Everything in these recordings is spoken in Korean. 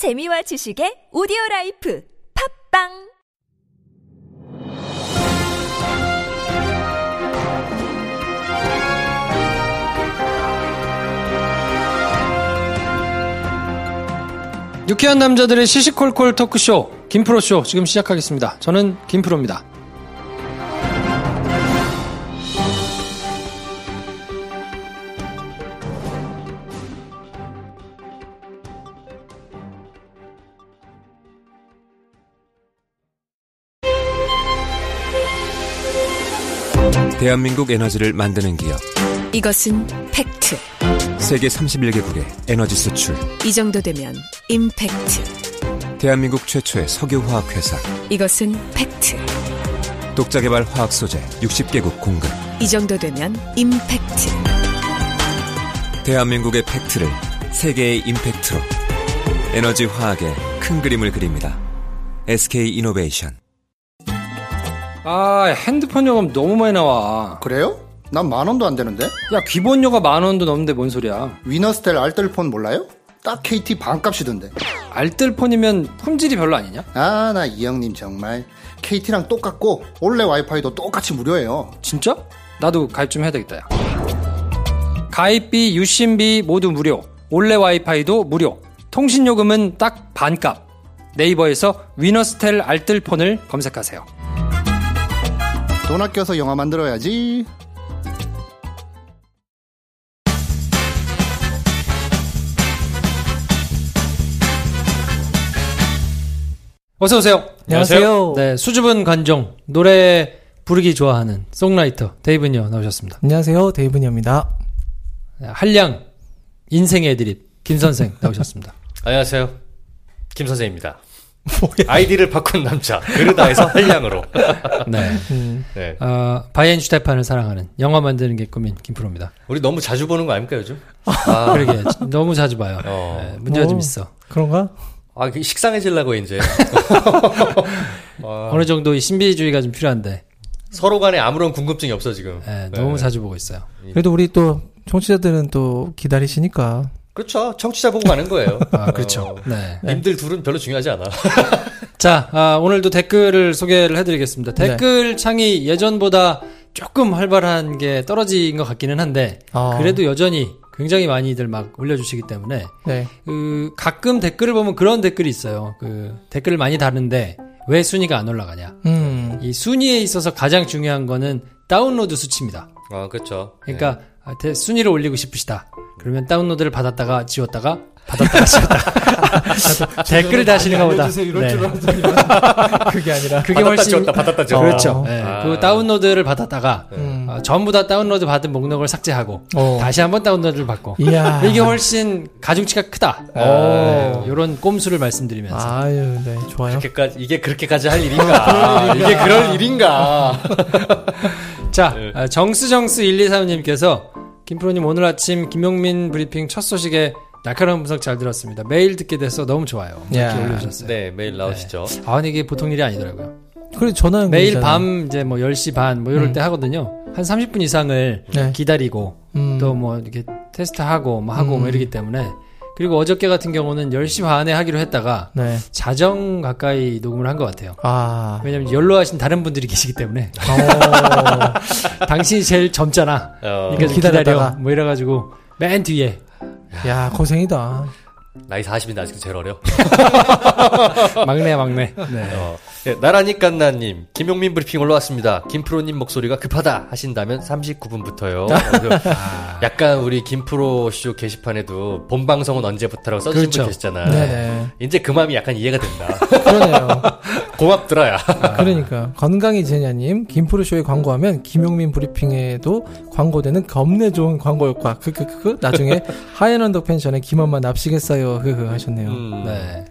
재미와 지식의 오디오 life 팟빵 유쾌한 남자들의 시시콜콜 토크쇼 김프로쇼 지금 시작하겠습니다. 저는 김프로입니다. 대한민국 에너지를 만드는 기업 이것은 팩트. 세계 31개국에 에너지 수출 이 정도 되면 임팩트. 대한민국 최초의 석유화학 회사 이것은 팩트. 독자 개발 화학 소재 60개국 공급 이 정도 되면 임팩트. 대한민국의 fact를 세계의 impact로 에너지 화학의 큰 그림을 그립니다. SK 이노베이션 아 핸드폰 요금 너무 많이 나와. 그래요? 난 만 원도 안 되는데? 야 기본료가 만 원도 넘는데 뭔 소리야? 위너스텔 알뜰폰 몰라요? 딱 KT 반값이던데. 알뜰폰이면 품질이 별로 아니냐? 아, 나 이 형님 정말. KT랑 똑같고, 올레 와이파이도 똑같이 무료예요. 진짜? 나도 가입 좀 해야 되겠다. 야. 가입비, 유심비 모두 무료. 올레 와이파이도 무료. 통신 요금은 딱 반값. 네이버에서 위너스텔 알뜰폰을 검색하세요. 돈 아껴서 영화 만들어야지. 어서 오세요. 안녕하세요. 네, 수줍은 관종, 노래 부르기 좋아하는 송라이터 데이브녀 나오셨습니다. 안녕하세요. 데이브니입니다. 네, 한량 인생의 애드립 김 선생 나오셨습니다. 안녕하세요. 김 선생입니다. 아이디를 바꾼 남자 그르다에서 한량으로. 네. 음, 네. 어, 바이엔슈테판을 사랑하는 영화 만드는 게 꿈인 김프로입니다. 우리 너무 자주 보는 거 아닙니까 요즘? 아, 그러게 너무 자주 봐요. 어. 네, 문제가 좀 어. 있어. 그런가? 아 식상해지려고 이제 아, 어느 정도 이 신비주의가 좀 필요한데 서로 간에 아무런 궁금증이 없어 지금. 네, 너무 네. 자주 보고 있어요. 그래도 우리 또 청취자들은 또 기다리시니까. 그렇죠. 청취자 보고 가는 거예요. 아, 그렇죠. 어, 네. 님들 둘은 별로 중요하지 않아. 자, 아, 오늘도 댓글을 소개를 해드리겠습니다. 네. 댓글 창이 예전보다 조금 활발한 게 떨어진 것 같기는 한데 아. 그래도 여전히 굉장히 많이들 막 올려주시기 때문에 네. 그 가끔 댓글을 보면 그런 댓글이 있어요. 그 댓글을 많이 다는데 왜 순위가 안 올라가냐? 음. 이 순위에 있어서 가장 중요한 거는 다운로드 수치입니다. 아 그렇죠. 그러니까 아, 대- 순위를 올리고 싶으시다. 그러면 다운로드를 받았다가 지웠다가 받았다가 지웠다가 댓글 다시는 것보다 네. 그게 아니라. 그게 받았다 훨씬 지웠다 받았다 지웠다. 그렇죠. 어. 네, 아. 그 다운로드를 받았다가 음. 어, 전부 다 다운로드 받은 목록을 삭제하고 어. 다시 한번 다운로드를 받고 이야. 이게 훨씬 가중치가 크다. 어. 이런 꼼수를 말씀드리면서 아유, 네. 좋아요. 그렇게까지 이게 그렇게까지 할 일인가? 이게 그럴 일인가? 자 네. 아, 정스정스 123님께서 김프로님 오늘 아침 김용민 브리핑 첫 소식에 날카로운 분석 잘 들었습니다. 매일 듣게 돼서 너무 좋아요. 이렇게 야. 올려주셨어요. 네 매일 나오시죠. 아, 근데 이게 보통 일이 아니더라고요. 그래, 전화는. 매일. 밤 이제 뭐 10시 반 뭐 이럴 음. 때 하거든요. 한 30분 이상을 네. 기다리고 음. 또뭐 이렇게 테스트하고 뭐 하고 음. 뭐 이러기 때문에 그리고 어저께 같은 경우는 10시 반에 하기로 했다가 네. 자정 가까이 녹음을 한 것 같아요. 아. 왜냐면 연로하신 다른 분들이 계시기 때문에 어. 당신이 제일 젊잖아. 어, 그러니까 좀 기다려. 뭐 이래가지고 맨 뒤에 야, 고생이다. 나이 40인데 아직도 제일 어려. 막내야 막내. 네. 어, 예, 나라니 깐나님, 김용민 브리핑 올라왔습니다. 김프로님 목소리가 급하다 하신다면 39분부터요. 약간 우리 김프로 쇼 게시판에도 본 방송은 언제부터라고 써주신 그렇죠. 분 계시잖아요. 네네. 이제 그 마음이 약간 이해가 된다. 그러네요. 고맙더라야. 그러니까. 건강이 제냐님, 김프로 쇼에 광고하면 김용민 브리핑에도 광고되는 겁내 좋은 광고 효과. 크크크크. 나중에 하얀 언덕 펜션에 김엄마 납시겠어요. 흐흐 하셨네요. 음, 네.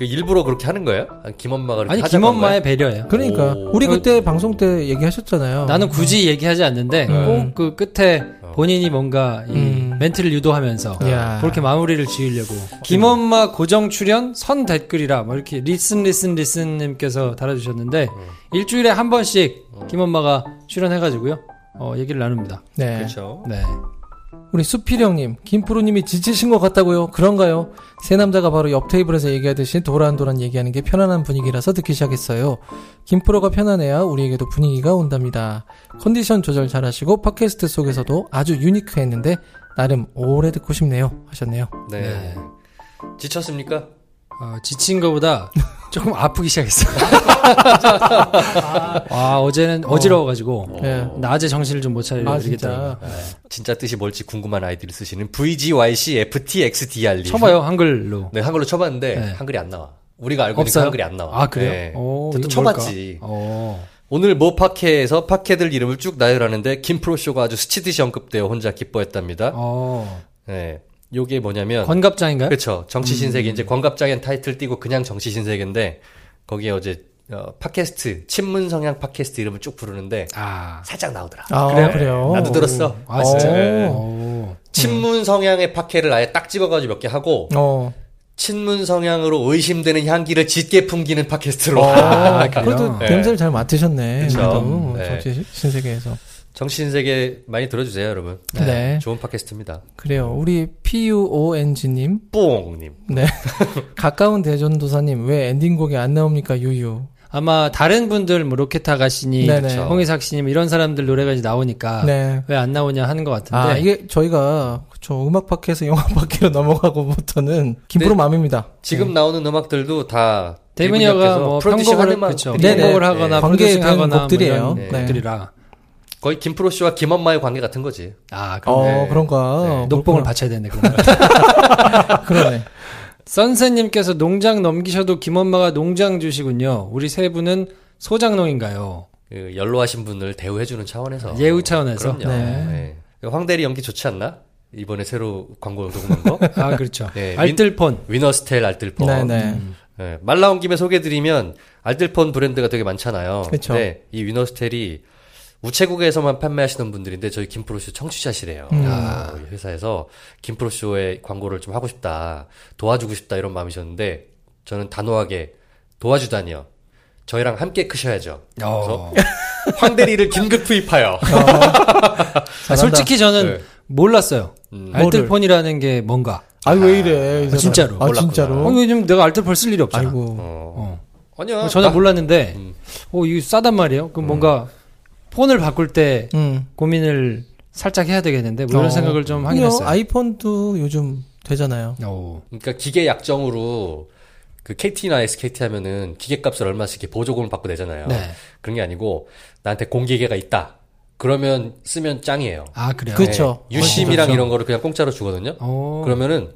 그 일부러 그렇게 하는 거예요? 아니, 김엄마가 그렇게 아니 하자고 한 김엄마의 배려예요. 그러니까 오. 우리 그때 방송 때 얘기하셨잖아요. 나는 굳이 얘기하지 않는데 음. 꼭그 끝에 본인이 뭔가 이 음. 멘트를 유도하면서 야. 그렇게 마무리를 지으려고 김엄마 고정 출연 선 댓글이라 뭐 이렇게 listen listen listen 님께서 달아주셨는데 일주일에 한 번씩 김엄마가 출연해가지고요 어, 얘기를 나눕니다. 네. 그렇죠. 네. 우리 수필형님, 김프로님이 지치신 것 같다고요? 그런가요? 세 남자가 바로 옆 테이블에서 얘기하듯이 도란도란 얘기하는 게 편안한 분위기라서 듣기 시작했어요. 김프로가 편안해야 우리에게도 분위기가 온답니다. 컨디션 조절 잘하시고 팟캐스트 속에서도 아주 unique했는데 나름 오래 듣고 싶네요. 하셨네요. 네. 네. 지쳤습니까? 어, 지친 거보다 조금 아프기 시작했어. 아, 어제는 어 지러워가지고 네. 낮에 정신을 좀 못 차리려 아. 진짜. 진짜 뜻이 뭘지 궁금한 아이들을 쓰시는 VGYCFTXDR님. 쳐봐요 한글로. 네, 한글로 쳐봤는데 네. 한글이 안 나와. 우리가 알고 있는 없어요? 한글이 안 나와. 아 그래요? 네. 오, 또 쳐봤지. 어. 오늘 모 팟캐에서 팟캐들 이름을 쭉 나열하는데 김프로쇼가 아주 스치듯이 언급되어 혼자 기뻐했답니다. 어. 네. 요게 뭐냐면 권갑장인가요? 그렇죠. 정치 신세계 이제 권갑장엔 타이틀 띄고 그냥 정치 신세계인데 거기에 어제 어, 팟캐스트 친문 성향 팟캐스트 이름을 쭉 부르는데 아. 살짝 나오더라. 아, 그래요? 그래요? 나도 들었어. 아 진짜. 네. 오. 친문 성향의 팟캐를 아예 딱 찍어가지고 몇 개 하고 어. 친문 성향으로 의심되는 향기를 짙게 풍기는 팟캐스트로 아? 그래도 네. 냄새를 잘 맡으셨네. 그래도 네. 정치 신세계에서. 정치 신세계 많이 들어주세요, 여러분. 네. 좋은 팟캐스트입니다. 그래요. 우리 PUONG님. 뽕님. 네. 가까운 대전도사님, 왜 엔딩곡이 안 나옵니까, 유유. 아마 다른 분들 뭐 로켓 아가씨니 네네. 홍희삭 씨님 이런 사람들 노래가 이제 나오니까 네. 왜 안 나오냐 하는 것 같은데. 아, 이게 저희가, 그쵸, 음악 파켓에서 영화 파켓로 넘어가고부터는 김프로 네. 맘입니다. 지금 나오는 음악들도 다 데이브니어께서 뭐 편곡을 그렇죠. 네네. 편곡을 하거나 네. 관계된 곡들이에요. 뭐 네. 이런 곡들이라. 거의 김프로 씨와 김엄마의 관계 같은 거지. 아, 어, 그러네. 그런가. 네. 녹봉을. 바쳐야 되네. 그러면. 그러네. 선생님께서 농장 넘기셔도 김엄마가 농장 주시군요. 우리 세 분은 소장농인가요? 그 연로하신 분을 대우해주는 차원에서. 예우 차원에서? 그럼요. 네. 네. 황대리 연기 좋지 않나? 이번에 새로 광고 녹음한 거. 아, 그렇죠. 네, 알뜰폰. 위너스텔 알뜰폰. 네네. 네, 말 나온 김에 소개해드리면 알뜰폰 브랜드가 되게 많잖아요. 그쵸. 네, 이 위너스텔이 우체국에서만 판매하시는 분들인데 저희 김프로쇼 청취자시래요. 음. 아, 이 회사에서 김프로쇼의 광고를 좀 하고 싶다, 도와주고 싶다 이런 마음이셨는데 저는 단호하게 도와주다니요. 저희랑 함께 크셔야죠. 어. 황대리를 긴급 투입하여. 아, 솔직히 저는 네. 몰랐어요. 음. 알뜰폰이라는 게 뭔가. 아, 왜 이래. 이 사람. 진짜로. 아, 진짜로. 어, 요즘 내가 알뜰폰 쓸 일이 없잖아. 아이고. 어. 어. 아니야. 어, 전혀 나- 몰랐는데, 음. 어, 이거 싸단 말이에요? 그럼 뭔가 폰을 바꿀 때 음. 고민을 살짝 해야 되겠는데, 뭐 이런 어. 생각을 좀 하긴. 했어요. 아이폰도 요즘 되잖아요. 오. 그러니까 기계 약정으로 그 KT나 SKT 하면은 기계값을 얼마씩 이렇게 보조금을 받고 내잖아요. 네. 그런 게 아니고 나한테 공기계가 있다. 그러면 쓰면 짱이에요. 아, 그래요? 그쵸. 네. 유심이랑 그렇죠. 이런 거를 그냥 공짜로 주거든요. 어. 그러면은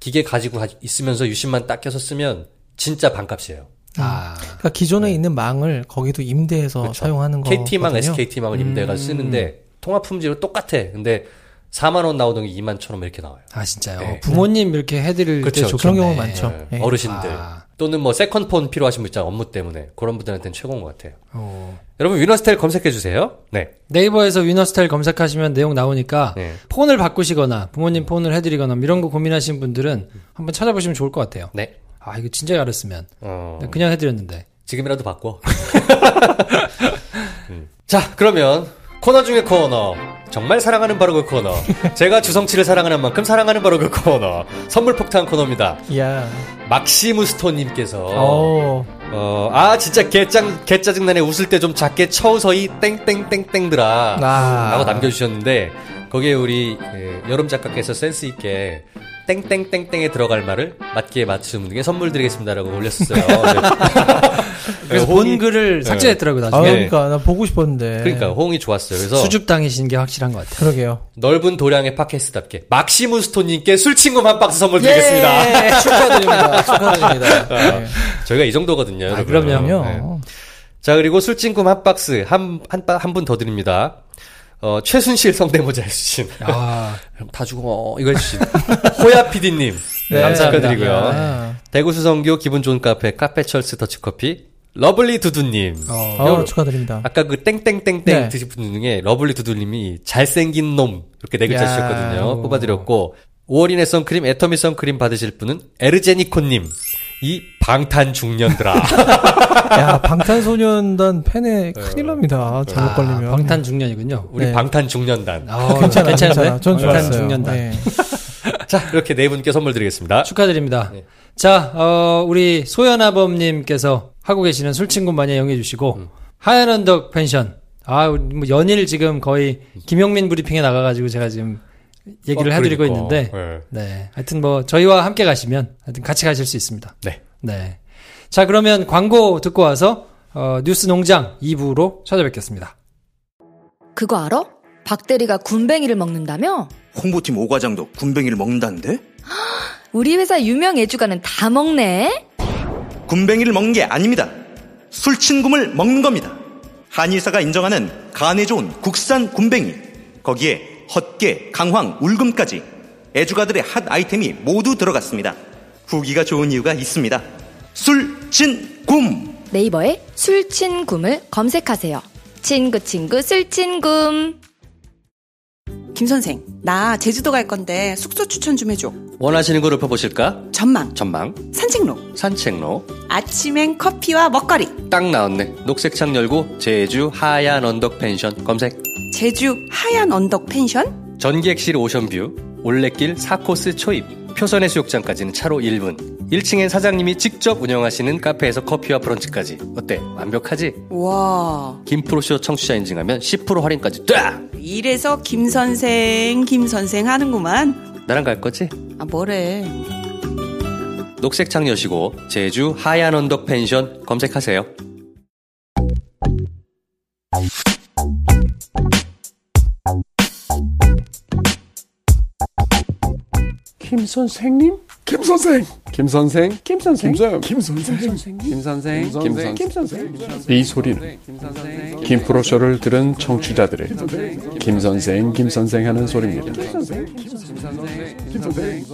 기계 가지고 가- 있으면서 유심만 딱 껴서 쓰면 진짜 반값이에요. 아. 그러니까 기존에 있는 망을 거기도 임대해서 네. 그렇죠. 사용하는 거. KT망, SKT망을 임대가 음. 쓰는데 통합 품질은 똑같아. 근데 4만 원 나오던 게 2만 천 원 이렇게 나와요. 아, 진짜요? 네. 부모님 이렇게 해드릴 때 그쵸, 좋겠네. 그런 경우 많죠. 네. 예. 어르신들 아. 또는 뭐 세컨폰 필요하신 분 있잖아요. 업무 때문에 그런 분들한테는 최고인 것 같아요. 어. 여러분 위너스텔 검색해 주세요. 네. 네이버에서 위너스타일 검색하시면 내용 나오니까 네. 폰을 바꾸시거나 부모님 폰을 해드리거나 뭐 이런 거 고민하시는 분들은 한번 찾아보시면 좋을 것 같아요. 네. 아 이거 진작에 알았으면 어, 그냥 해드렸는데. 지금이라도 바꿔. 음. 자, 그러면 코너 중에 코너. 정말 사랑하는 바로 그 코너. 제가 주성치를 사랑하는 만큼 사랑하는 바로 그 코너. 선물 폭탄 코너입니다. 야. 막시무스톤님께서 어. 어, 아, 진짜 개짱, 개짜증나네. 웃을 때 좀 작게 처우서이 땡땡땡땡들아. 아. 라고 남겨주셨는데, 거기에 우리, 예, 여름 작가께서 센스 있게, 땡땡땡땡에 들어갈 말을 맞게 맞추는 분에게 선물 드리겠습니다라고 올렸었어요. 네. 그래서 호응이- 본 글을 삭제했더라고요 아, 나중에. 그러니까 나 보고 싶었는데. 그러니까 호응이 좋았어요. 그래서 수줍당이신 게 확실한 것 같아요. 그러게요. 넓은 도량의 팟캐스트답게 막시무스톤님께 술친구 한 박스 선물 드리겠습니다. 예, 축하드립니다. 축하드립니다. 네. 저희가 이 정도거든요. 아. 그럼요. 네. 자, 그리고 술친구 한 박스, 한, 한, 한 분 더 드립니다. 어, 최순실 성대모사 해주신. 아, 다 죽어. 이거 해주신. 호야 PD님. 네, 감사합니다. 드리고요. 아, 대구 수성교 기분 좋은 카페, 카페철스 더치커피, 러블리 두두님. 어, 어, 축하드립니다. 아까 그 땡땡땡땡 네. 드신 분 중에 러블리 두두님이 잘생긴 놈 이렇게 네 글자 야. 주셨거든요. 뽑아드렸고 5월인의 선크림, 애터미 선크림 받으실 분은 에르제니코님 이 방탄 중년들아. 야, 방탄소년단 팬에 큰일 납니다. 잘못 아, 걸리면. 방탄 중년이군요. 우리 네. 방탄 중년단. 아, 괜찮아, 괜찮은데? 괜찮아. 전 방탄 좋았어요. 중년단. 네. 자, 이렇게 네 분께 선물 드리겠습니다. 축하드립니다. 네. 자, 어, 우리 소연아범님께서 하고 계시는 술친구 많이 이용해 주시고, 음. 하얀 언덕 펜션. 아, 뭐 연일 지금 거의 김용민 브리핑에 나가가지고 제가 지금 얘기를 어, 해드리고 그러니까. 있는데, 네. 네. 하여튼 뭐, 저희와 함께 가시면, 하여튼 같이 가실 수 있습니다. 네. 네. 자, 그러면 광고 듣고 와서, 어, 뉴스 농장 2부로 찾아뵙겠습니다. 그거 알아? 박대리가 군뱅이를 먹는다며? 홍보팀 오과장도 군뱅이를 먹는다는데? 우리 회사 유명 애주가는 다 먹네? 군뱅이를 먹는 게 아닙니다. 술친굼을 먹는 겁니다. 한의사가 인정하는 간에 좋은 국산 군뱅이. 거기에 헛개, 강황, 울금까지 애주가들의 핫 아이템이 모두 들어갔습니다. 후기가 좋은 이유가 있습니다. 술친굼! 네이버에 술친굼을 검색하세요. 친구 친구 술친굼. 김 선생, 나 제주도 갈 건데 숙소 추천 좀 해줘. 원하시는 거 읊어보실까? 전망, 전망, 산책로, 산책로. 아침엔 커피와 먹거리. 딱 나왔네. 녹색 창 열고 제주 하얀 언덕 펜션 검색. 제주 하얀 언덕 펜션? 전기객실 오션뷰, 올레길 4코스 초입. 표선해 수욕장까지는 차로 1분. 1층엔 사장님이 직접 운영하시는 카페에서 커피와 브런치까지. 어때? 완벽하지? 와, 김프로쇼 청취자 인증하면 10% 할인까지 딱! 이래서 김 선생, 김 선생 하는구만. 나랑 갈 거지? 아, 뭐래. 녹색 창 여시고 제주 하얀 언덕 펜션 검색하세요. 김 선생님? 김 선생. 김 선생. 김 선생. 김 선생. 김 선생. 김 선생. 김 선생. 김 선생. 이 소리는 김 프로쇼를 들은 청취자들의 김 선생, 김 선생 하는 소리입니다. 김 선생. 김 선생. 김 선생.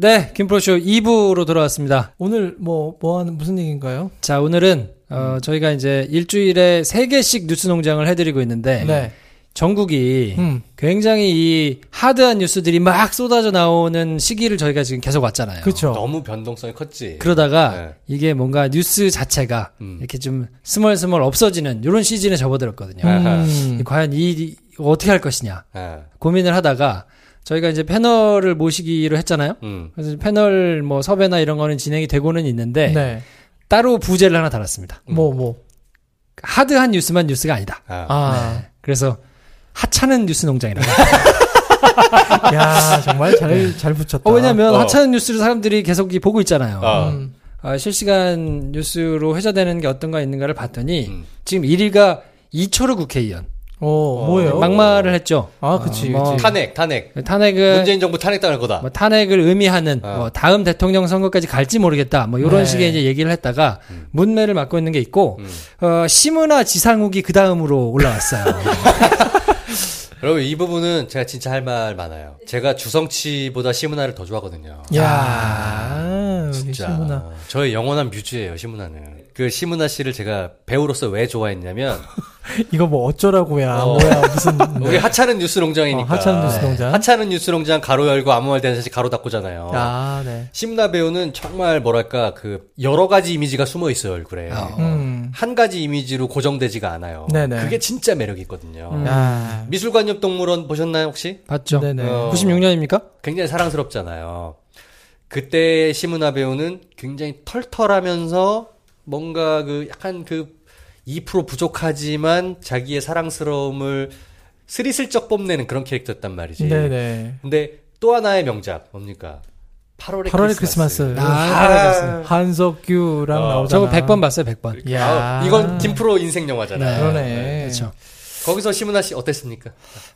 네, 김프로쇼 2부로 돌아왔습니다. 오늘 뭐, 뭐 하는, 무슨 얘기인가요? 자, 오늘은, 어, 저희가 이제 일주일에 3개씩 뉴스 농장을 해드리고 있는데, 네. 전국이 음. 굉장히 이 하드한 뉴스들이 막 쏟아져 나오는 시기를 저희가 지금 계속 왔잖아요. 그쵸. 너무 변동성이 컸지. 그러다가 네. 이게 뭔가 뉴스 자체가 음. 이렇게 좀 스멀스멀 없어지는 이런 시즌에 접어들었거든요. 음. 이 과연 이, 이 어떻게 할 것이냐 아, 고민을 하다가 저희가 이제 패널을 모시기로 했잖아요. 음. 그래서 패널 뭐 섭외나 이런 거는 진행이 되고는 있는데 네. 따로 부제를 하나 달았습니다. 뭐, 뭐. 하드한 뉴스만 뉴스가 아니다. 아. 아. 그래서 하찮은 뉴스 농장이라고. 야, 정말 잘, 잘 붙였다. 어, 왜냐면 어. 하찮은 뉴스를 사람들이 계속 이 보고 있잖아요. 어. 음. 아, 실시간 뉴스로 회자되는 게 어떤가 있는가를 봤더니 음. 지금 1위가 이철우 국회의원 어, 뭐예요? 막말을 했죠. 아, 그치, 뭐 그치. 탄핵, 탄핵. 탄핵을 문재인 정부 탄핵당할 거다. 뭐 탄핵을 의미하는 어. 뭐 다음 대통령 선거까지 갈지 모르겠다. 뭐 이런 네. 식의 이제 얘기를 했다가 문매를 맡고 있는 게 있고 음. 어, 시문화 지상욱이 그 다음으로 올라왔어요. 여러분 이 부분은 제가 진짜 할 말 많아요. 제가 주성치보다 시문화를 더 좋아하거든요. 야, 여기 진짜 시문화. 저의 영원한 뮤즈예요 시문화는. 그 시문화 씨를 제가 배우로서 왜 좋아했냐면 이거 뭐 어쩌라고야. 어. 뭐야, 무슨. 우리 하찮은 뉴스 농장이니까. 어, 하찮은 뉴스 농장. 하찮은 뉴스 농장 가로 열고 아무 말 되는 사실 가로 닫고잖아요. 아, 네. 시문화 배우는 정말 뭐랄까 그 여러 가지 이미지가 숨어 있어요 얼굴에. 음. 한 가지 이미지로 고정되지가 않아요. 네네. 그게 진짜 매력 있거든요. 음. 야. 미술관옆 동물원 보셨나요 혹시? 봤죠? 네네. 어. 96년입니까? 굉장히 사랑스럽잖아요. 그때 시문화 배우는 굉장히 털털하면서 뭔가 그 약간 그 2% 부족하지만 자기의 사랑스러움을 스리슬쩍 뽐내는 그런 캐릭터였단 말이지. 네네. 근데 또 하나의 명작 뭡니까? 8월의, 8월의 크리스마스. 아, 아, 한석규랑 어, 나오잖아. 저거 100번 봤어요, 100번. 야. 아, 이건 김프로 인생 영화잖아요. 네. 그러네. 그렇죠. 거기서 시문화 씨 어땠습니까?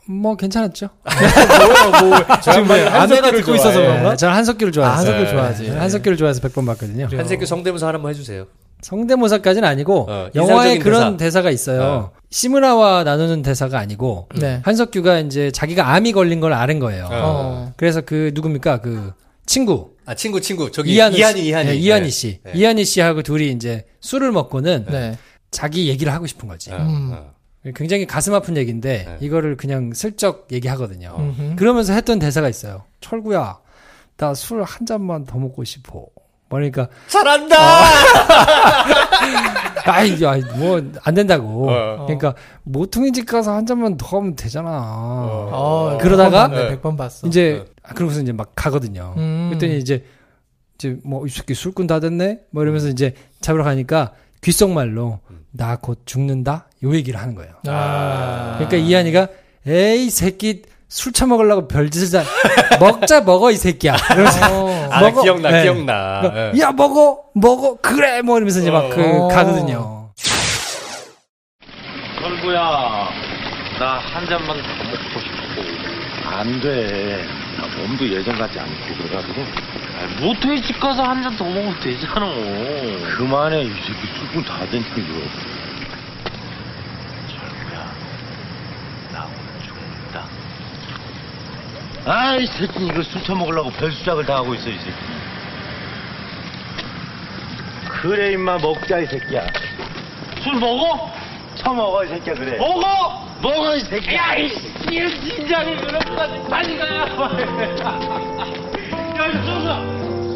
뭐 괜찮았죠. 지금 왜 아내가 듣고 있어서. 그런가? 네, 저는 한석규를 좋아해서. 아, 한석규 네. 좋아하지. 한석규를 좋아해서 100번 봤거든요. 한세규 성대모사 하나 한번 해주세요. 성대모사까지는 아니고 어, 영화에 그런 대사. 대사. 가 있어요. 어. 시문화와 나누는 대사가 아니고 네. 한석규가 이제 자기가 암이 걸린 걸 아는 거예요. 어. 어. 그래서 그 누굽니까 그 친구 아 친구 친구 저기 이한우 이한이 씨, 이한이 네, 이한이 네. 씨, 네. 이한이 씨하고 둘이 이제 술을 먹고는 네. 자기 얘기를 하고 싶은 거지. 어, 음. 어. 굉장히 가슴 아픈 얘기인데 네. 이거를 그냥 슬쩍 얘기하거든요. 음흠. 그러면서 했던 대사가 있어요. 철구야, 나 술 한 잔만 더 먹고 싶어. 그러니까 잘한다. 아이, 아이 뭐안 된다고. 어. 그러니까 모퉁이 집 가서 한 잔만 더 하면 되잖아. 어, 그러다가 100번 봤네, 100번 봤어. 이제 아, 그러고서 이제 막 가거든요. 음. 그랬더니 이제 이제 뭐이 새끼 술꾼 다 됐네. 뭐 이러면서 이제 잡으러 가니까 귓속말로 나 곧 죽는다. 요 얘기를 하는 거예요. 아. 그러니까 이한이가 에이 새끼 술 처먹으려고 별짓을 다 먹자 먹어 이 새끼야. 이러면서 어. 아 먹어. 기억나 네. 기억나. 예. 야 먹어 먹어 그래 뭐 이러면서 이제 막그 어. 가거든요. 철구야, 나 한 잔만 더 먹고 싶고. 안 돼. 나 몸도 예전 같지 않고 그래가지고. 모텔 집 가서 한 잔 더 먹으면 되잖아. 그만해, 이 새끼 술꾼 다 됐는데. 철구야, 나 오늘 죽는다. 아이, 새끼 이거 술 처먹으려고 별수작을 다 하고 있어, 이 새끼. 그래, 임마, 먹자, 이 새끼야. 술 먹어? 처먹어 이 새끼야 그래 먹어 먹어 이 새끼야 야이 진작에 그런까지 빨리 가야 야 소사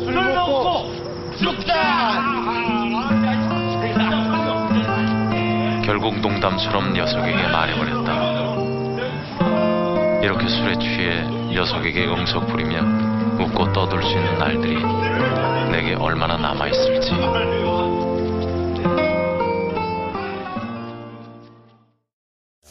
술 먹고 죽자 결국 농담처럼 녀석에게 말해버렸다. 이렇게 술에 취해 녀석에게 응석 부리며 웃고 떠들 수 있는 날들이 내게 얼마나 남아있을지.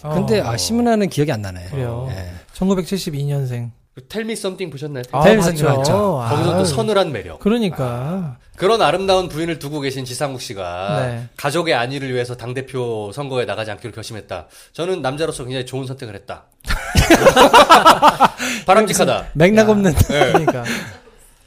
근데 어. 아 시문화는 기억이 안 나네. 그래요. 예. 1972년생. 텔미 썸띵 보셨나요? 아, 텔미. 썸띵 봤죠. 거기서 또. 서늘한 매력. 그러니까. 그런 아름다운 부인을 두고 계신 지상욱 씨가 네. 가족의 안위를 위해서 당대표 선거에 나가지 않기로 결심했다. 저는 남자로서 굉장히 좋은 선택을 했다. 바람직하다. 맥락 없는. 네. 그러니까.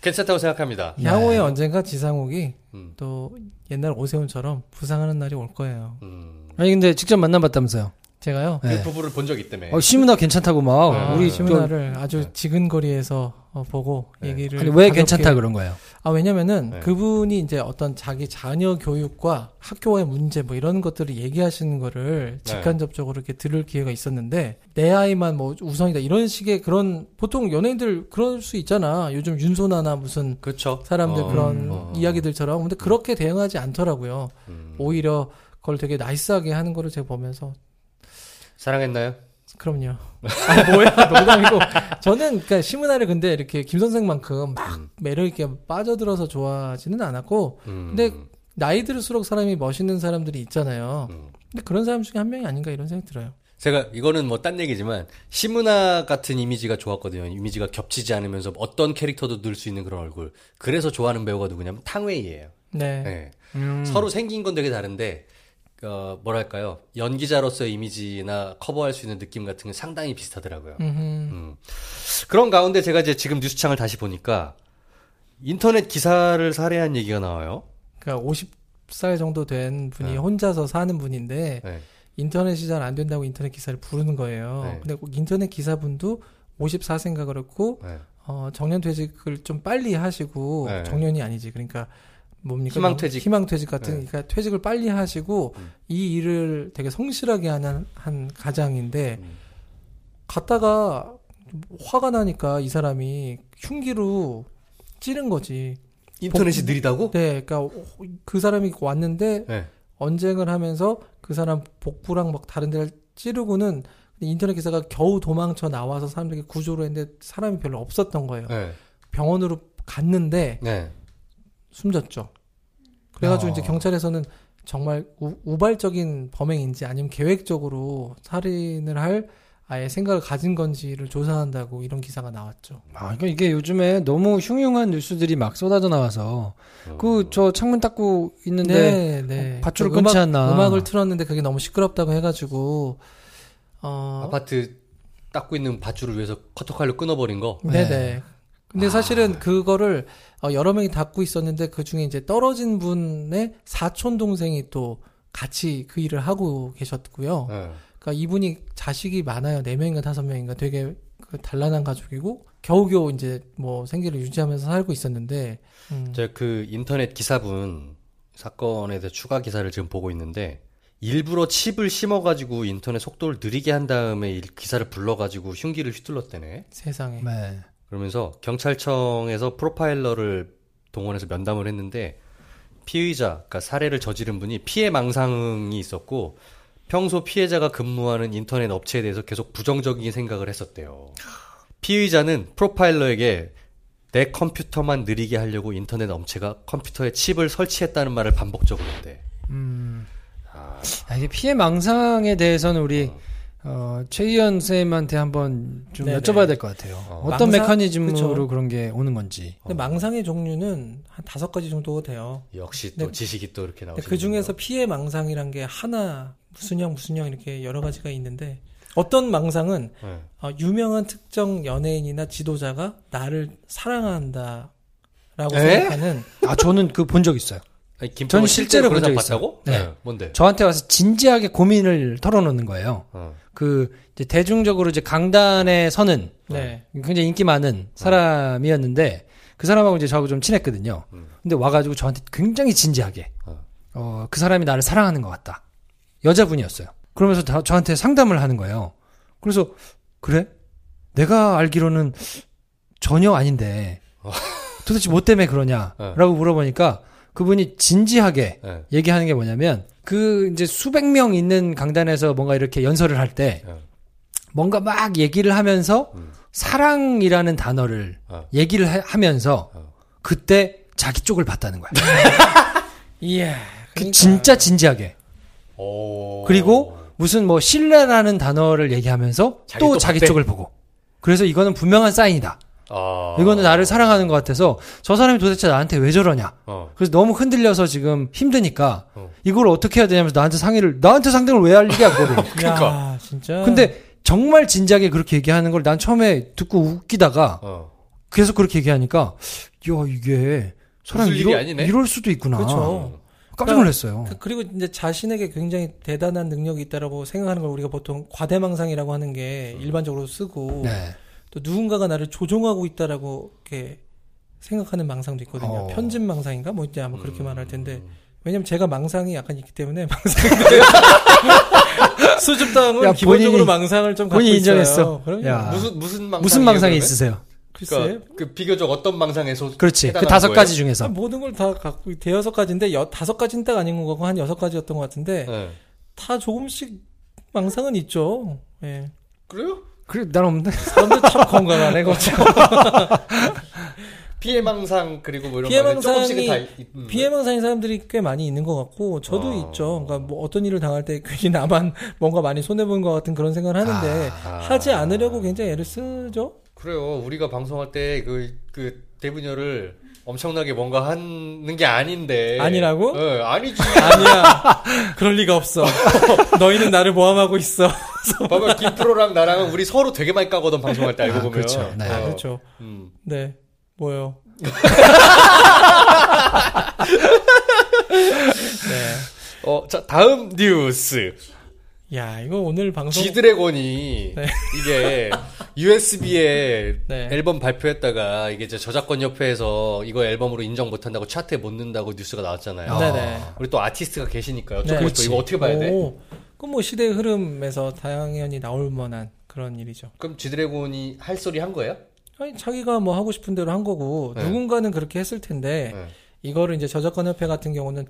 괜찮다고 생각합니다. 향후에 언젠가 지상욱이 음. 또 옛날 오세훈처럼 부상하는 날이 올 거예요. 음. 아니 근데 직접 만나봤다면서요. 제가요. 네. 그 부부를 본 적이 있다며. 어, 시문화 괜찮다고 막 네. 우리 시문화를 또- 아주 지근거리에서 어, 보고 네. 얘기를 아니, 왜 가볍게- 괜찮다 그런 거예요? 아 왜냐면은 네. 그분이 이제 어떤 자기 자녀 교육과 학교의 문제 뭐 이런 것들을 얘기하시는 거를 네. 직간접적으로 이렇게 들을 기회가 있었는데 내 아이만 뭐 우선이다 이런 식의 그런 보통 연예인들 그럴 수 있잖아 요즘 윤소나나 무슨 그렇죠. 사람들 어, 그런 어. 이야기들처럼 근데 그렇게 대응하지 않더라고요 음. 오히려 그걸 되게 나이스하게 하는 거를 제가 보면서 사랑했나요? 그럼요. 아, 뭐야, 농담이고. 저는, 그니까, 시문화를 근데 이렇게 김 선생만큼 막 매력 있게 빠져들어서 좋아하지는 않았고, 음. 근데 나이 들수록 사람이 멋있는 사람들이 있잖아요. 음. 근데 그런 사람 중에 한 명이 아닌가 이런 생각이 들어요. 제가 이거는 뭐 딴 얘기지만 시문화 같은 이미지가 좋았거든요. 이미지가 겹치지 않으면서 어떤 캐릭터도 넣을 수 있는 그런 얼굴. 그래서 좋아하는 배우가 누구냐면 탕웨이예요. 네. 네. 음. 서로 생긴 건 되게 다른데 어, 뭐랄까요 연기자로서의 이미지나 커버할 수 있는 느낌 같은 게 상당히 비슷하더라고요. 음. 그런 가운데 제가 이제 지금 뉴스창을 다시 보니까 인터넷 기사를 살해한 얘기가 나와요. 그러니까 50살 정도 된 분이 네. 혼자서 사는 분인데, 네. 인터넷이 잘 안 된다고 인터넷 기사를 부르는 거예요. 네. 근데 꼭 인터넷 기사분도 54세인가 그렇고, 네. 어, 정년 퇴직을 좀 빨리 하시고, 네. 정년이 아니지. 그러니까, 뭡니까? 희망퇴직. 희망퇴직 같은, 네. 그러니까 퇴직을 빨리 하시고, 음. 이 일을 되게 성실하게 하는, 한 가장인데, 음. 갔다가 화가 나니까 이 사람이 흉기로 찌른 거지. 인터넷이 복- 느리다고? 네, 그러니까 그 사람이 왔는데, 네. 언쟁을 하면서 그 사람 복부랑 막 다른 데를 찌르고는 인터넷 기사가 겨우 도망쳐 나와서 사람들에게 구조를 했는데 사람이 별로 없었던 거예요. 네. 병원으로 갔는데 네. 숨졌죠. 그래가지고 어. 이제 경찰에서는 정말 우, 발적인 범행인지 아니면 계획적으로 살인을 할 아예 생각을 가진 건지를 조사한다고 이런 기사가 나왔죠. 아, 그러니까 이게 요즘에 너무 흉흉한 뉴스들이 막 쏟아져 나와서 그저 창문 닦고 있는데 네, 네. 밧줄을 그 끊지 음악, 않나. 음악을 틀었는데 그게 너무 시끄럽다고 해가지고 어, 아파트 닦고 있는 밧줄을 위해서 커터칼로 끊어버린 거. 네네. 근데 사실은 그거를 어, 여러 명이 닦고 있었는데 그 중에 이제 떨어진 분의 사촌 동생이 또 같이 그 일을 하고 계셨고요. 네. 그러니까 이분이 자식이 많아요. 네 명인가 다섯 명인가 되게 그 단란한 가족이고 겨우겨우 이제 뭐 생계를 유지하면서 살고 있었는데 음. 제가 그 인터넷 기사분 사건에 대해 추가 기사를 지금 보고 있는데 일부러 칩을 심어가지고 인터넷 속도를 느리게 한 다음에 이 기사를 불러가지고 흉기를 휘둘렀대네. 세상에. 네. 그러면서 경찰청에서 프로파일러를 동원해서 면담을 했는데 피의자, 그러니까 살해를 저지른 분이 피해 망상이 있었고 평소 피해자가 근무하는 인터넷 업체에 대해서 계속 부정적인 생각을 했었대요. 피의자는 프로파일러에게 내 컴퓨터만 느리게 하려고 인터넷 업체가 컴퓨터에 칩을 설치했다는 말을 반복적으로 했대. 음. 아, 이게 피해 망상에 대해서는 우리 어, 최희연 쌤한테 한번 좀 네네. 여쭤봐야 될 것 같아요. 어. 떤 망상? 메커니즘으로 그쵸. 그런 게 오는 건지. 근데 망상의 종류는 한 다섯 가지 정도가 돼요. 역시 또 네. 지식이 또 이렇게 나오시는 그 중에서 피해 망상이란 게 하나 무슨 형 무슨 형 이렇게 여러 가지가 있는데 어떤 망상은 네. 어, 유명한 특정 연예인이나 지도자가 나를 사랑한다라고 에? 생각하는 아, 저는 그 본 적 있어요. 아니, 저는 실제로 본 그런 적적 있어요. 네. 네. 뭔데? 저한테 와서 진지하게 고민을 털어놓는 거예요. 어. 그 이제 대중적으로 이제 강단에 서는 네. 굉장히 인기 많은 사람이었는데 그 사람하고 이제 저하고 좀 친했거든요. 근데 와가지고 저한테 굉장히 진지하게 어, 그 사람이 나를 사랑하는 것 같다. 여자분이었어요. 그러면서 다- 저한테 상담을 하는 거예요. 그래서 그래? 내가 알기로는 전혀 아닌데 도대체 뭐 때문에 그러냐라고 물어보니까 그분이 진지하게 네. 얘기하는 게 뭐냐면 그 이제 수백 명 있는 강단에서 뭔가 이렇게 연설을 할때 네. 뭔가 막 얘기를 하면서 사랑이라는 단어를 어. 얘기를 하- 하면서 그때 자기 쪽을 봤다는 거야. 이야. 그 진짜 진지하게. 오. 그리고 무슨 뭐 신뢰라는 단어를 얘기하면서 자기 또 또 자기. 쪽을 보고. 그래서 이거는 분명한 사인이다. 아. 이거는 나를 사랑하는 것 같아서 저 사람이 도대체 나한테 왜 저러냐. 어. 그래서 너무 흔들려서 지금 힘드니까 이걸 어떻게 해야 되냐면서 나한테 상의를 나한테 상담을 왜할 일이야 그거를. 그러니까. 야, 진짜. 근데 정말 진지하게 그렇게 얘기하는 걸 난 처음에 듣고 웃기다가 어. 계속 그렇게 얘기하니까 야 이게 사람이 일이 이러, 아니네? 이럴 수도 있구나. 그렇죠. 깜짝 놀랐어요. 그- 그리고 이제 자신에게 굉장히 대단한 능력이 있다라고 생각하는 걸 우리가 보통 과대망상이라고 하는 게 일반적으로 쓰고 네. 또 누군가가 나를 조종하고 있다라고 이렇게 생각하는 망상도 있거든요. 어. 편집 망상인가 뭐 이제 아마 음. 그렇게 말할 텐데 왜냐면 제가 망상이 약간 있기 때문에 망상 수줍당은 야, 기본적으로 본인이- 망상을 좀 갖고 본인이. 인정했어. 그럼요. 야. 무슨 무슨 망상 무슨 망상이 있으세요? 글쎄 그러니까 그 비교적 어떤 망상에서 그렇지. 그 다섯 거예요? 가지 중에서. 아, 모든 걸 다 갖고 대여섯 가지인데 여, 다섯 가지는 딱 아닌 거고 한 여섯 가지였던 것 같은데 네. 다 조금씩 망상은 있죠. 예. 그래요? 그래 난 없는데. 사람들 참 건강하네, 그렇죠. 피해 망상 그리고 뭐 이런 피해 거는 조금씩은 망상이 다 있- 음. 피해 망상인 사람들이 꽤 많이 있는 것 같고 저도 어. 있죠. 그러니까 뭐 어떤 일을 당할 때 괜히 나만 뭔가 많이 손해 본 것 같은 그런 생각을 하는데 아. 하지 않으려고 굉장히 애를 쓰죠. 그래요. 우리가 방송할 때 그 그 대분열을 엄청나게 뭔가 하는 게 아닌데 아니라고? 예, 아니지. 아니야. 그럴 리가 없어. 너희는 나를 모함하고 있어. 봐봐 김프로랑 나랑은 우리 서로 되게 많이 까거든 방송할 때 알고 아, 보면. 그렇죠. 네. 아, 어. 그렇죠. 음. 네. 뭐요? 네. 어, 자 다음 뉴스. 야, 이거 오늘 방송 지드래곤이 네. 이게 USB에 네. 앨범 발표했다가 이게 이제 저작권 협회에서 이거 앨범으로 인정 못한다고 차트에 못 넣는다고 뉴스가 나왔잖아요. 네네. 우리 또 아티스트가 계시니까요. 네. 또 이거 어떻게 봐야 돼? 오, 그뭐 시대의 흐름에서 당연히 나올 만한 그런 일이죠. 그럼 지드래곤이 할 소리 한 거예요? 아니 자기가 뭐 하고 싶은 대로 한 거고 네. 누군가는 그렇게 했을 텐데 네. 이거를 이제 저작권 협회 같은 경우는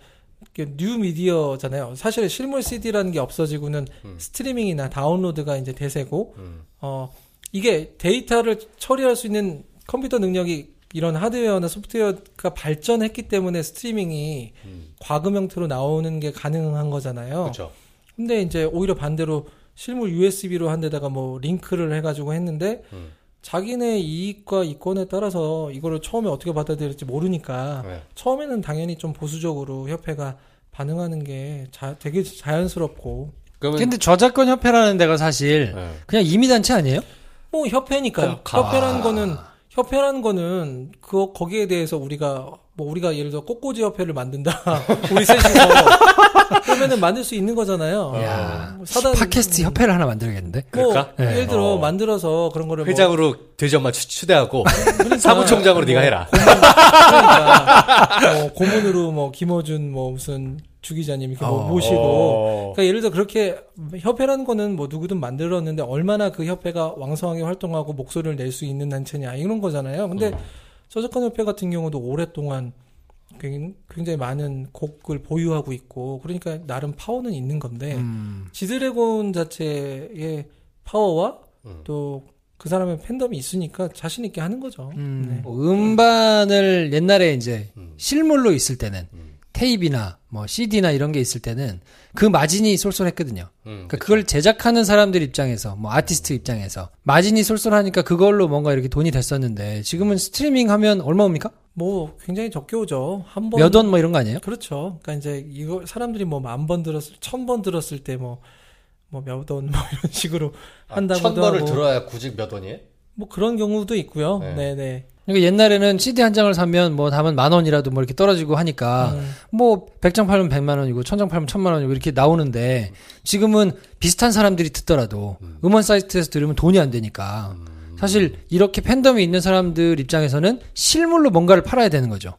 뉴미디어잖아요. 사실 실물 CD라는 게 없어지고는 스트리밍이나 다운로드가 이제 대세고 음. 어 이게 데이터를 처리할 수 있는 컴퓨터 능력이 이런 하드웨어나 소프트웨어가 발전했기 때문에 스트리밍이 과금 형태로 나오는 게 가능한 거잖아요. 그렇죠. 근데 이제 오히려 반대로 실물 USB로 한 데다가 뭐 링크를 해가지고 했는데 음. 자기네 이익과 이권에 따라서 이거를 처음에 어떻게 받아들일지 모르니까 네. 처음에는 당연히 좀 보수적으로 협회가 반응하는 게 자, 되게 자연스럽고 그러면 근데 저작권 협회라는 데가 사실 네. 그냥 임의단체 아니에요? 뭐 협회니까요. 협회라는 거는 협회라는 거는 그 거기에 대해서 우리가 뭐 우리가 예를 들어 꽃꽂이 협회를 만든다. 우리 셋이서 그러면은 만들 수 있는 거잖아요. 야, 뭐 사단 팟캐스트 협회를 하나 만들어야겠는데. 뭐 그럴까? 네. 예를 들어 어. 만들어서 그런 거를 뭐 회장으로 대전만 추- 추대하고 그러니까 사무총장으로 네가 뭐 해라. 그러니까 뭐 고문으로 뭐 김어준 뭐 무슨 주 기자님 이렇게 뭐 어. 모시고 그러니까 예를 들어 그렇게 협회라는 거는 뭐 누구든 만들었는데 얼마나 그 협회가 왕성하게 활동하고 목소리를 낼 수 있는 단체냐 이런 거잖아요. 근데 저작권 협회 같은 경우도 오랫동안 굉- 굉장히 많은 곡을 보유하고 있고 그러니까 나름 파워는 있는 건데 음. 지드래곤 자체의 파워와 음. 또그 사람의 팬덤이 있으니까 자신 있게 하는 거죠. 네. 뭐 음반을 옛날에 이제 음. 실물로 있을 때는 테이프나 뭐 CD나 이런 게 있을 때는 그 마진이 쏠쏠했거든요. 음, 그러니까 그걸 제작하는 사람들 입장에서 뭐 아티스트 입장에서 마진이 쏠쏠하니까 그걸로 뭔가 이렇게 돈이 됐었는데 지금은 스트리밍 하면 얼마 옵니까? 뭐 굉장히 적게 오죠. 한 번. 몇 원 뭐 이런 거 아니에요? 그렇죠. 그러니까 이제 이거 사람들이 뭐 만 번 들었을, 천 번 들었을 때 뭐 뭐몇원뭐 이런 식으로 한다고 천 번을 하고. 들어야 굳이 몇 원이에요? 뭐 그런 경우도 있고요. 네. 네, 네. 그러니까 옛날에는 CD 한 장을 사면 뭐 담은 만 원이라도 뭐 이렇게 떨어지고 하니까 음. 뭐 100장 팔면 100만 원이고 1000장 팔면 1000만 원이고 이렇게 나오는데 지금은 비슷한 사람들이 듣더라도 음. 원 사이트에서 들으면 돈이 안 되니까 사실 이렇게 팬덤이 있는 사람들 입장에서는 실물로 뭔가를 팔아야 되는 거죠.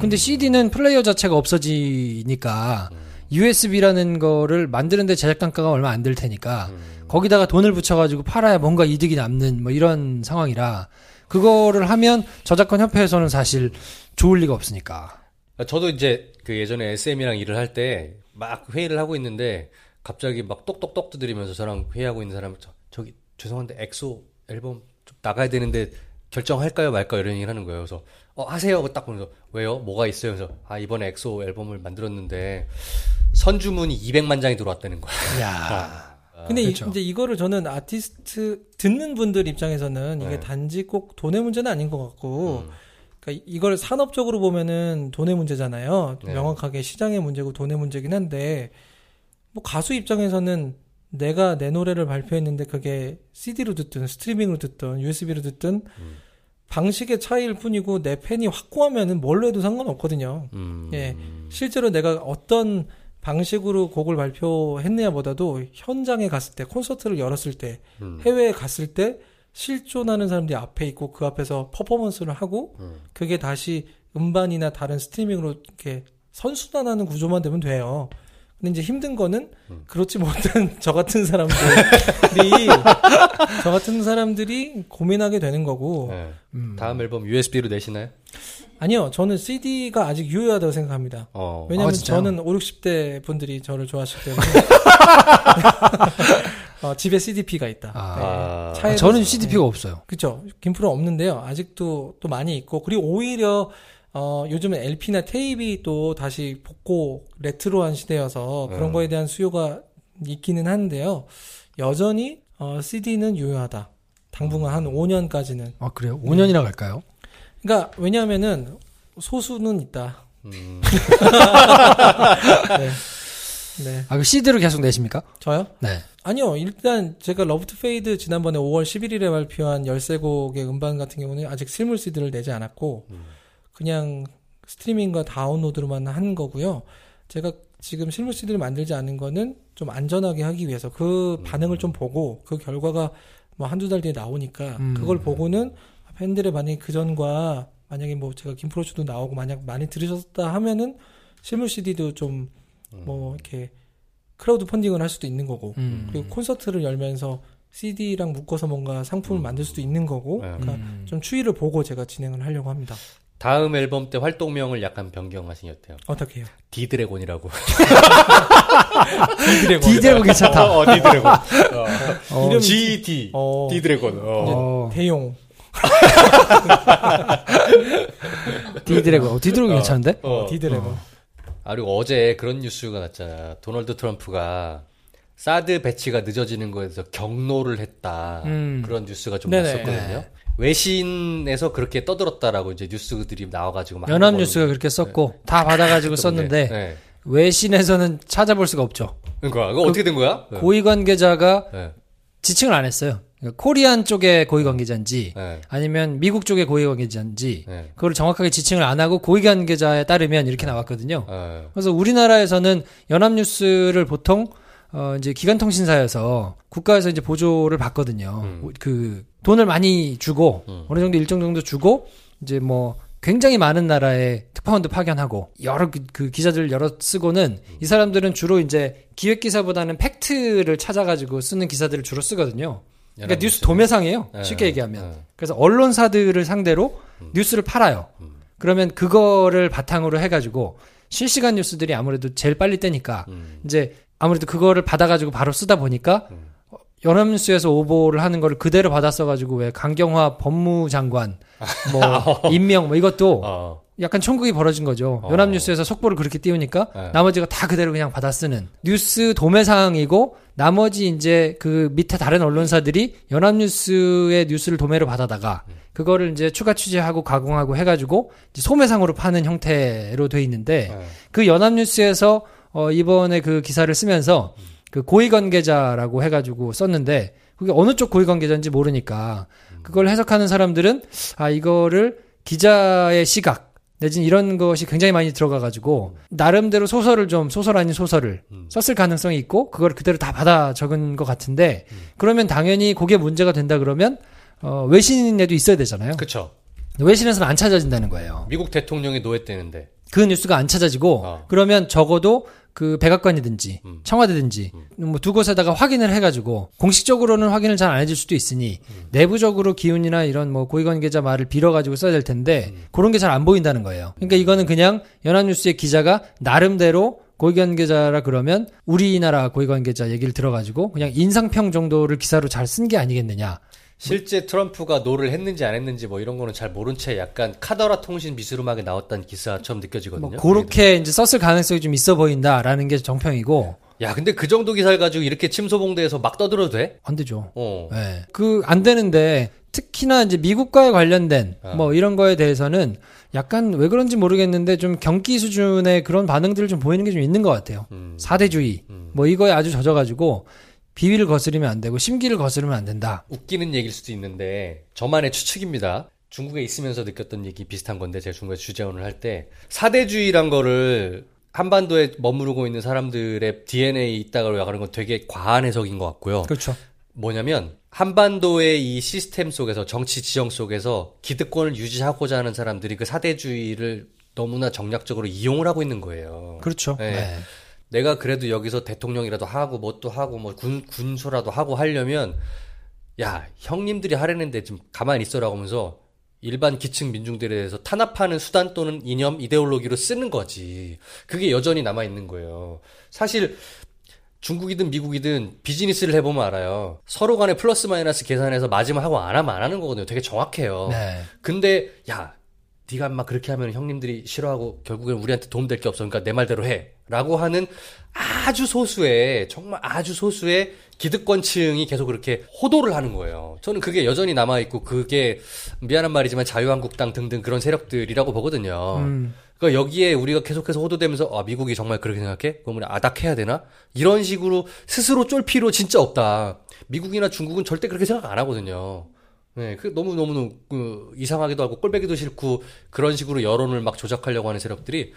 근데 CD는 플레이어 자체가 없어지니까 USB라는 거를 만드는데 제작 단가가 얼마 안 들 테니까 거기다가 돈을 붙여가지고 팔아야 뭔가 이득이 남는 뭐 이런 상황이라 그거를 하면 저작권 협회에서는 사실 좋을 리가 없으니까. 저도 이제 그 예전에 SM이랑 일을 할 때 막 회의를 하고 있는데 갑자기 막 똑똑똑 두드리면서 저랑 회의하고 있는 사람 저, 저기 죄송한데 엑소 앨범 좀 나가야 되는데 결정할까요 말까요 이런 얘기를 하는 거예요. 그래서 어 하세요 하고 딱 보면서 왜요? 뭐가 있어요? 그래서 아 이번에 엑소 앨범을 만들었는데 선주문이 200만 장이 들어왔다는. 야. 근데 이- 그렇죠. 이 제 이거를 저는 아티스트 듣는 분들 입장에서는 이게 네. 단지 꼭 돈의 문제는 아닌 것 같고 음. 그러니까 이걸 산업적으로 보면은 돈의 문제잖아요. 네. 명확하게 시장의 문제고 돈의 문제긴 한데 뭐 가수 입장에서는 내가 내 노래를 발표했는데 그게 CD로 듣든 스트리밍으로 듣든 USB로 듣든 음. 방식의 차이일 뿐이고 내 팬이 확고하면은 뭘로 해도 상관없거든요. 음. 예. 실제로 내가 어떤 방식으로 곡을 발표했느냐보다도 현장에 갔을 때 콘서트를 열었을 때 음. 해외에 갔을 때 실존하는 사람들이 앞에 있고 그 앞에서 퍼포먼스를 하고 음. 그게 다시 음반이나 다른 스트리밍으로 이렇게 선순환하는 구조만 되면 돼요. 근데 이제 힘든 거는 음. 그렇지 못한 저 같은 사람들이 저 같은 사람들이 고민하게 되는 거고 네. 음. 다음 앨범 USB로 내시나요? 아니요 저는 CD가 아직 유효하다고 생각합니다. 어. 왜냐면 아? 저는 5, 60대 분들이 저를 좋아하시기 때문에 어, 집에 CDP가 있다. 아. 네. 차에도- 저는 CDP가 없어요. 그죠. 김프로 없는데요. 아직도 또 많이 있고 그리고 오히려 어, 요즘은 LP나 테이프이 또 다시 복고 레트로한 시대여서 그런 음. 거에 대한 수요가 있기는 한데요. 여전히 어, CD는 유효하다. 당분간 한 5년까지는. 아 그래요? 5년이나 갈까요? 그러니까 왜냐하면은 소수는 있다. 음. 네. 네. 아, 그 CD를 계속 내십니까? 저요? 네. 아니요. 일단 제가 Love to Fade 지난번에 5월 11일에 발표한 13곡의 음반 같은 경우는 아직 실물 CD를 내지 않았고 그냥 스트리밍과 다운로드로만 한 거고요. 제가 지금 실물 CD를 만들지 않은 거는 좀 안전하게 하기 위해서 그 반응을 좀 보고 그 결과가 뭐 한두 달 뒤에 나오니까 음. 그걸 보고는 팬들의 반응이 그 전과 만약에 뭐 제가 김프로쇼도 나오고 만약 많이 들으셨다 하면은 실물 CD도 좀 뭐 이렇게 크라우드 펀딩을 할 수도 있는 거고 음. 그리고 콘서트를 열면서 CD랑 묶어서 뭔가 상품을 만들 수도 있는 거고 네. 그러니까 음. 좀 추이를 보고 제가 진행을 하려고 합니다. 다음 앨범 때 활동명을 약간 변경하신 것 같아요. 어떻게 해요? 디드래곤이라고. 디드래곤. 디드래곤 괜찮다. 어, 디드래곤. 어. 어, 이름이 GD. 어. 디드래곤. 어. 어, 대용. 디드래곤. 어, 디드래곤 괜찮은데? 어. 디드래곤. 아, 그리고 어제 그런 뉴스가 났잖아. 도널드 트럼프가 사드 배치가 늦어지는 거에서 격노를 했다. 음. 그런 뉴스가 좀 네네. 났었거든요. 외신에서 그렇게 떠들었다라고 이제 뉴스들이 나와가지고 막 연합뉴스가 그렇게 썼고 다 받아가지고 썼는데 네. 외신에서는 찾아볼 수가 없죠. 그러니까 그거 어떻게 된 거야? 네. 고위 관계자가 네. 지칭을 안 했어요. 그러니까 코리안 쪽의 고위 관계자인지 네. 아니면 미국 쪽의 고위 관계자인지 네. 그걸 정확하게 지칭을 안 하고 고위 관계자에 따르면 이렇게 나왔거든요. 네. 그래서 우리나라에서는 연합뉴스를 보통 어 이제 기관통신사에서 국가에서 이제 보조를 받거든요. 음. 그 돈을 많이 주고 어느 정도 일정 정도 주고 이제 뭐 굉장히 많은 나라에 특파원도 파견하고 여러 그, 그 기자들 여러 쓰고는 이 사람들은 주로 이제 기획 기사보다는 팩트를 찾아가지고 쓰는 기사들을 주로 쓰거든요. 그러니까. 뉴스 도매상이에요. 네. 쉽게 얘기하면. 네. 그래서 언론사들을 상대로 음. 뉴스를 팔아요. 그러면 그거를 바탕으로 해가지고 실시간 뉴스들이 아무래도 제일 빨리 뜨니까 음. 이제 아무래도 그거를 받아가지고 바로 쓰다 보니까 어, 연합뉴스에서 오보를 하는 거를 그대로 받아 써가지고 왜 강경화 법무장관 뭐 임명 뭐 이것도 어. 약간 촌극이 벌어진 거죠. 연합뉴스에서 속보를 그렇게 띄우니까 네. 나머지가 다 그대로 그냥 받아 쓰는 뉴스 도매상이고 나머지 이제 그 밑에 다른 언론사들이 연합뉴스의 뉴스를 도매로 받아다가 그거를 이제 추가 취재하고 가공하고 해가지고 소매상으로 파는 형태로 돼 있는데 네. 그 연합뉴스에서 어 이번에 그 기사를 쓰면서 그 고위 관계자라고 해가지고 썼는데 그게 어느 쪽 고위 관계자인지 모르니까 그걸 해석하는 사람들은 아 이거를 기자의 시각 내지는 이런 것이 굉장히 많이 들어가가지고 나름대로 소설을 좀 소설 아닌 소설을 썼을 가능성이 있고 그걸 그대로 다 받아 적은 것 같은데 그러면 당연히 그게 문제가 된다 그러면 어, 외신에도 있어야 되잖아요. 그쵸. 외신에서는 안 찾아진다는 거예요. 미국 대통령이 노예 때는데. 그 뉴스가 안 찾아지고 어. 그러면 적어도 그 백악관이든지 음. 청와대든지 뭐두 곳에다가 확인을 해가지고 공식적으로는 확인을 잘 안 해줄 수도 있으니 내부적으로 기운이나 이런 뭐 고위관계자 말을 빌어가지고 써야 될 텐데 그런 게 잘 안 보인다는 거예요. 그러니까 이거는 그냥 연합뉴스의 기자가 나름대로 고위관계자라 그러면 우리나라 고위관계자 얘기를 들어가지고 그냥 인상평 정도를 기사로 잘 쓴 게 아니겠느냐. 실제 트럼프가 노를 했는지 안 했는지 뭐 이런 거는 잘 모른 채 약간 카더라 통신 비스름하게 나왔다는 기사처럼 느껴지거든요. 뭐 그렇게 이제 썼을 가능성이 좀 있어 보인다라는 게 정평이고 야, 근데 그 정도 기사를 가지고 이렇게 침소봉대해서 막 떠들어도 돼? 안 되죠. 어. 네. 그 안 되는데 특히나 이제 미국과에 관련된 아. 뭐 이런 거에 대해서는 약간 왜 그런지 모르겠는데 좀 경기 수준의 그런 반응들을 좀 보이는 게 좀 있는 것 같아요. 음. 사대주의 뭐 이거에 아주 젖어가지고 비위를 거스르면 안 되고 심기를 거스르면 안 된다. 웃기는 얘기일 수도 있는데 저만의 추측입니다. 중국에 있으면서 느꼈던 얘기 비슷한 건데 제가 중국에 주재원을 할 때 사대주의란 거를 한반도에 머무르고 있는 사람들의 DNA에 있다고 야가는 건 되게 과한 해석인 것 같고요. 그렇죠. 뭐냐면 한반도의 이 시스템 속에서 정치 지형 속에서 기득권을 유지하고자 하는 사람들이 그 사대주의를 너무나 정략적으로 이용을 하고 있는 거예요. 그렇죠. 네. 네. 내가 그래도 여기서 대통령이라도 하고 뭣도 하고 뭐 군 군소라도 하고 하려면 야 형님들이 하려는데 좀 가만히 있어라고 하면서 일반 기층 민중들에 대해서 탄압하는 수단 또는 이념 이데올로기로 쓰는 거지. 그게 여전히 남아 있는 거예요. 사실 중국이든 미국이든 비즈니스를 해보면 알아요. 서로 간에 플러스 마이너스 계산해서 맞으면 하고 안 하면 안 하는 거거든요. 되게 정확해요. 네. 근데 야 네가 막 그렇게 하면 형님들이 싫어하고 결국엔 우리한테 도움 될 게 없어. 그러니까 내 말대로 해. 라고 하는 아주 소수의 정말 아주 소수의 기득권층이 계속 그렇게 호도를 하는 거예요. 저는 그게 여전히 남아 있고 그게 미안한 말이지만 자유한국당 등등 그런 세력들이라고 보거든요. 음. 그러니까 여기에 우리가 계속해서 호도되면서 아 미국이 정말 그렇게 생각해? 우리 아닥해야 되나? 이런 식으로 스스로 쫄 필요 진짜 없다. 미국이나 중국은 절대 그렇게 생각 안 하거든요. 네, 그 너무 너무 그 이상하기도 하고 꼴배기도 싫고 그런 식으로 여론을 막 조작하려고 하는 세력들이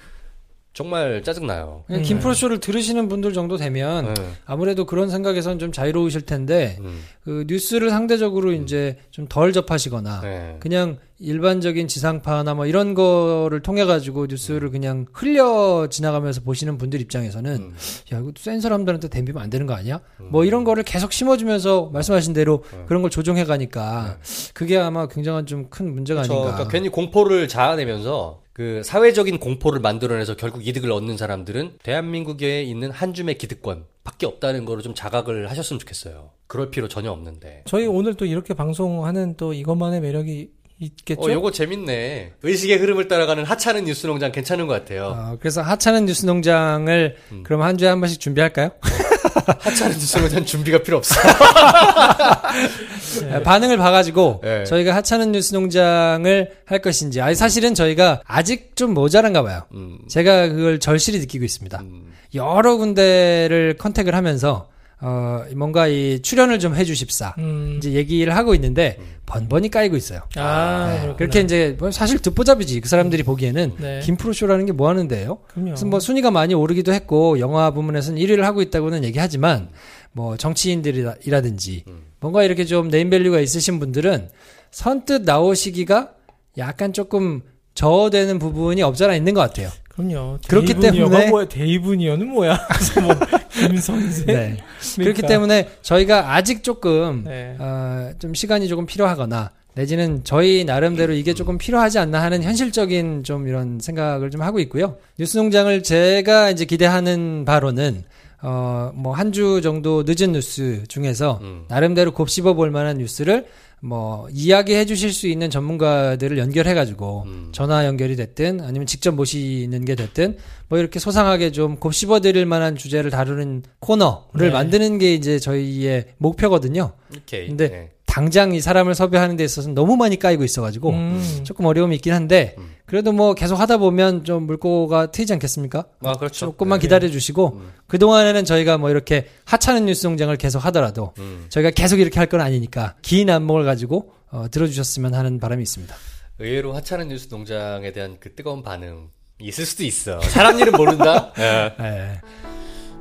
정말 짜증나요. 그냥 김프로쇼를 들으시는 분들 정도 되면 네. 아무래도 그런 생각에선 좀 자유로우실 텐데 음. 그 뉴스를 상대적으로 이제 좀 덜 접하시거나 네. 그냥 일반적인 지상파나 뭐 이런 거를 통해 가지고 뉴스를 그냥 흘려 지나가면서 보시는 분들 입장에서는 음. 야 이거 센 사람들한테 댐비면 안 되는 거 아니야? 뭐 이런 거를 계속 심어주면서 말씀하신 대로 네. 그런 걸 조정해 가니까 그게 아마 굉장한 좀 큰 문제가 그렇죠. 아닌가. 그러니까 괜히 공포를 자아내면서 그 사회적인 공포를 만들어내서 결국 이득을 얻는 사람들은 대한민국에 있는 한 줌의 기득권 밖에 없다는 거를 좀 자각을 하셨으면 좋겠어요. 그럴 필요 전혀 없는데. 저희 오늘 또 이렇게 방송하는 또 이것만의 매력이 있겠죠? 어, 요거 재밌네. 의식의 흐름을 따라가는 하찮은 뉴스 농장 괜찮은 것 같아요. 어, 그래서 하찮은 뉴스 농장을 음. 그럼 한 주에 한 번씩 준비할까요? 하찮은 뉴스 농장 준비가 필요 없어. 네, 반응을 봐가지고 네. 저희가 하찮은 뉴스 농장을 할 것인지 아니 사실은 저희가 아직 좀 모자란가 봐요. 음. 제가 그걸 절실히 느끼고 있습니다. 음. 여러 군데를 컨택을 하면서 어, 뭔가 이 출연을 좀 해주십사. 음. 이제 얘기를 하고 있는데, 번번이 까이고 있어요. 아, 네. 그렇게 이제, 뭐 사실 듣보잡이지. 그 사람들이 보기에는, 네. 김프로쇼라는 게 뭐 하는데요? 그럼요. 그래서 뭐 순위가 많이 오르기도 했고, 영화 부문에서는 1위를 하고 있다고는 얘기하지만, 뭐 정치인들이라든지, 뭔가 이렇게 좀 네임밸류가 있으신 분들은 선뜻 나오시기가 약간 조금 저어되는 부분이 없잖아 있는 것 같아요. 그럼요. 그렇기 때문에 뭐야? 데이브니어는 뭐야? 그래서 뭐 김선생. 네. 그렇기 그러니까. 때문에 저희가 아직 조금 네. 어, 좀 시간이 조금 필요하거나 내지는 저희 나름대로 이게 조금 필요하지 않나 하는 현실적인 좀 이런 생각을 좀 하고 있고요. 뉴스농장을 제가 이제 기대하는 바로는 어, 뭐 한 주 정도 늦은 뉴스 중에서 나름대로 곱씹어 볼 만한 뉴스를 뭐 이야기해 주실 수 있는 전문가들을 연결해 가지고 전화 연결이 됐든 아니면 직접 모시는 게 됐든 뭐 이렇게 소상하게 좀 곱씹어 드릴 만한 주제를 다루는 코너를 네. 만드는 게 이제 저희의 목표거든요. 오케이. 근데 네. 당장 이 사람을 섭외하는 데 있어서는 너무 많이 까이고 있어가지고 음. 조금 어려움이 있긴 한데 그래도 뭐 계속 하다 보면 좀 물꼬가 트이지 않겠습니까? 아, 그렇죠. 조금만 네. 기다려 주시고 그 동안에는 저희가 뭐 이렇게 하찮은 뉴스 농장을 계속 하더라도 음. 저희가 계속 이렇게 할 건 아니니까 긴 안목을 가지고 어, 들어주셨으면 하는 바람이 있습니다. 의외로 하찮은 뉴스 농장에 대한 그 뜨거운 반응 있을 수도 있어. 사람 일은 모른다. 예. 네.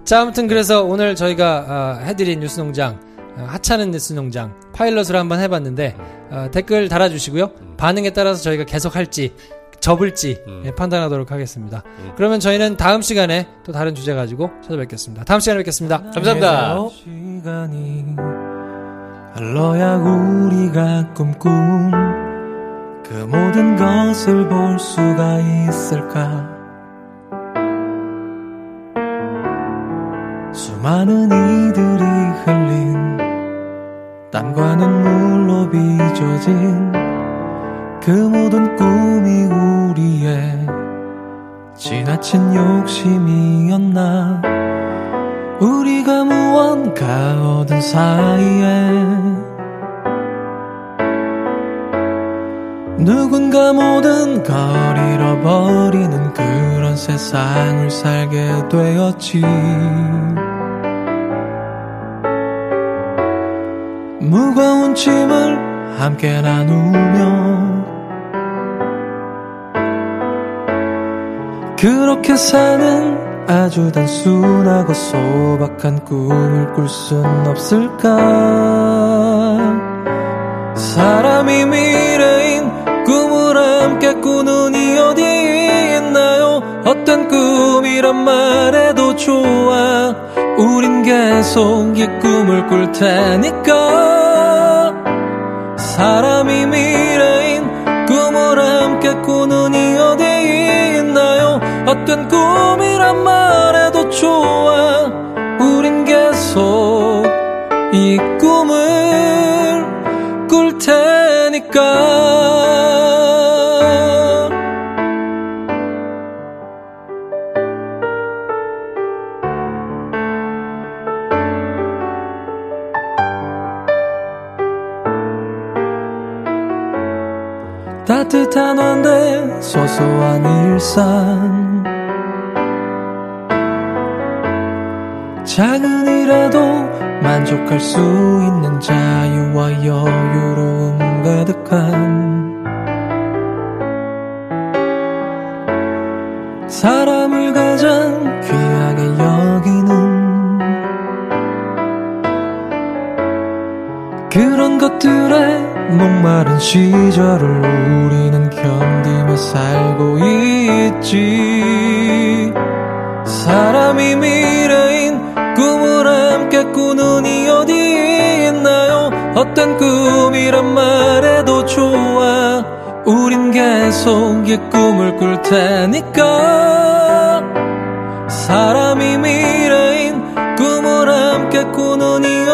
자, 아무튼 그래서 오늘 저희가 어, 해드린 뉴스 농장, 어, 하찮은 뉴스 농장 파일럿으로 한번 해봤는데 어, 댓글 달아주시고요. 반응에 따라서 저희가 계속 할지 접을지 예, 판단하도록 하겠습니다. 그러면 저희는 다음 시간에 또 다른 주제 가지고 찾아뵙겠습니다. 다음 시간에 뵙겠습니다. 감사합니다. 시간이 흘러야 우리가 꿈꾼 그 모든 것을 볼 수가 있을까 수많은 이들이 흘린 땀과 눈물로 빚어진 그 모든 꿈이 우리의 지나친 욕심이었나? 우리가 무언가 얻은 사이에 누군가 모든 걸 잃어버리는 그런 세상을 살게 되었지 무거운 짐을 함께 나누며 그렇게 사는 아주 단순하고 소박한 꿈을 꿀 순 없을까? 사람이 미래인 꿈을 함께 꾸는 이 어디 있나요? 어떤 꿈이란 말해도 좋아. 우린 계속 이 꿈을 꿀 테니까 사람이 미래인 꿈을 함께 꾸는 이 어디 있나요? 어떤 꿈이란 말해도 좋아 따뜻한 원대 소소한 일상. 작은 일에도 만족할 수 있는 자유와 여유로움 가득한 사람을 가장 귀하게 여기는 그런 것들에 목마른 시절을 우리는 견디며 살고 있지. 사람이 미래인 꿈을 함께 꾸는 이 어디 있나요? 어떤 꿈이란 말해도 좋아. 우린 계속 이 꿈을 꿀 테니까. 사람이 미래인 꿈을 함께 꾸는 이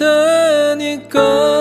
테니까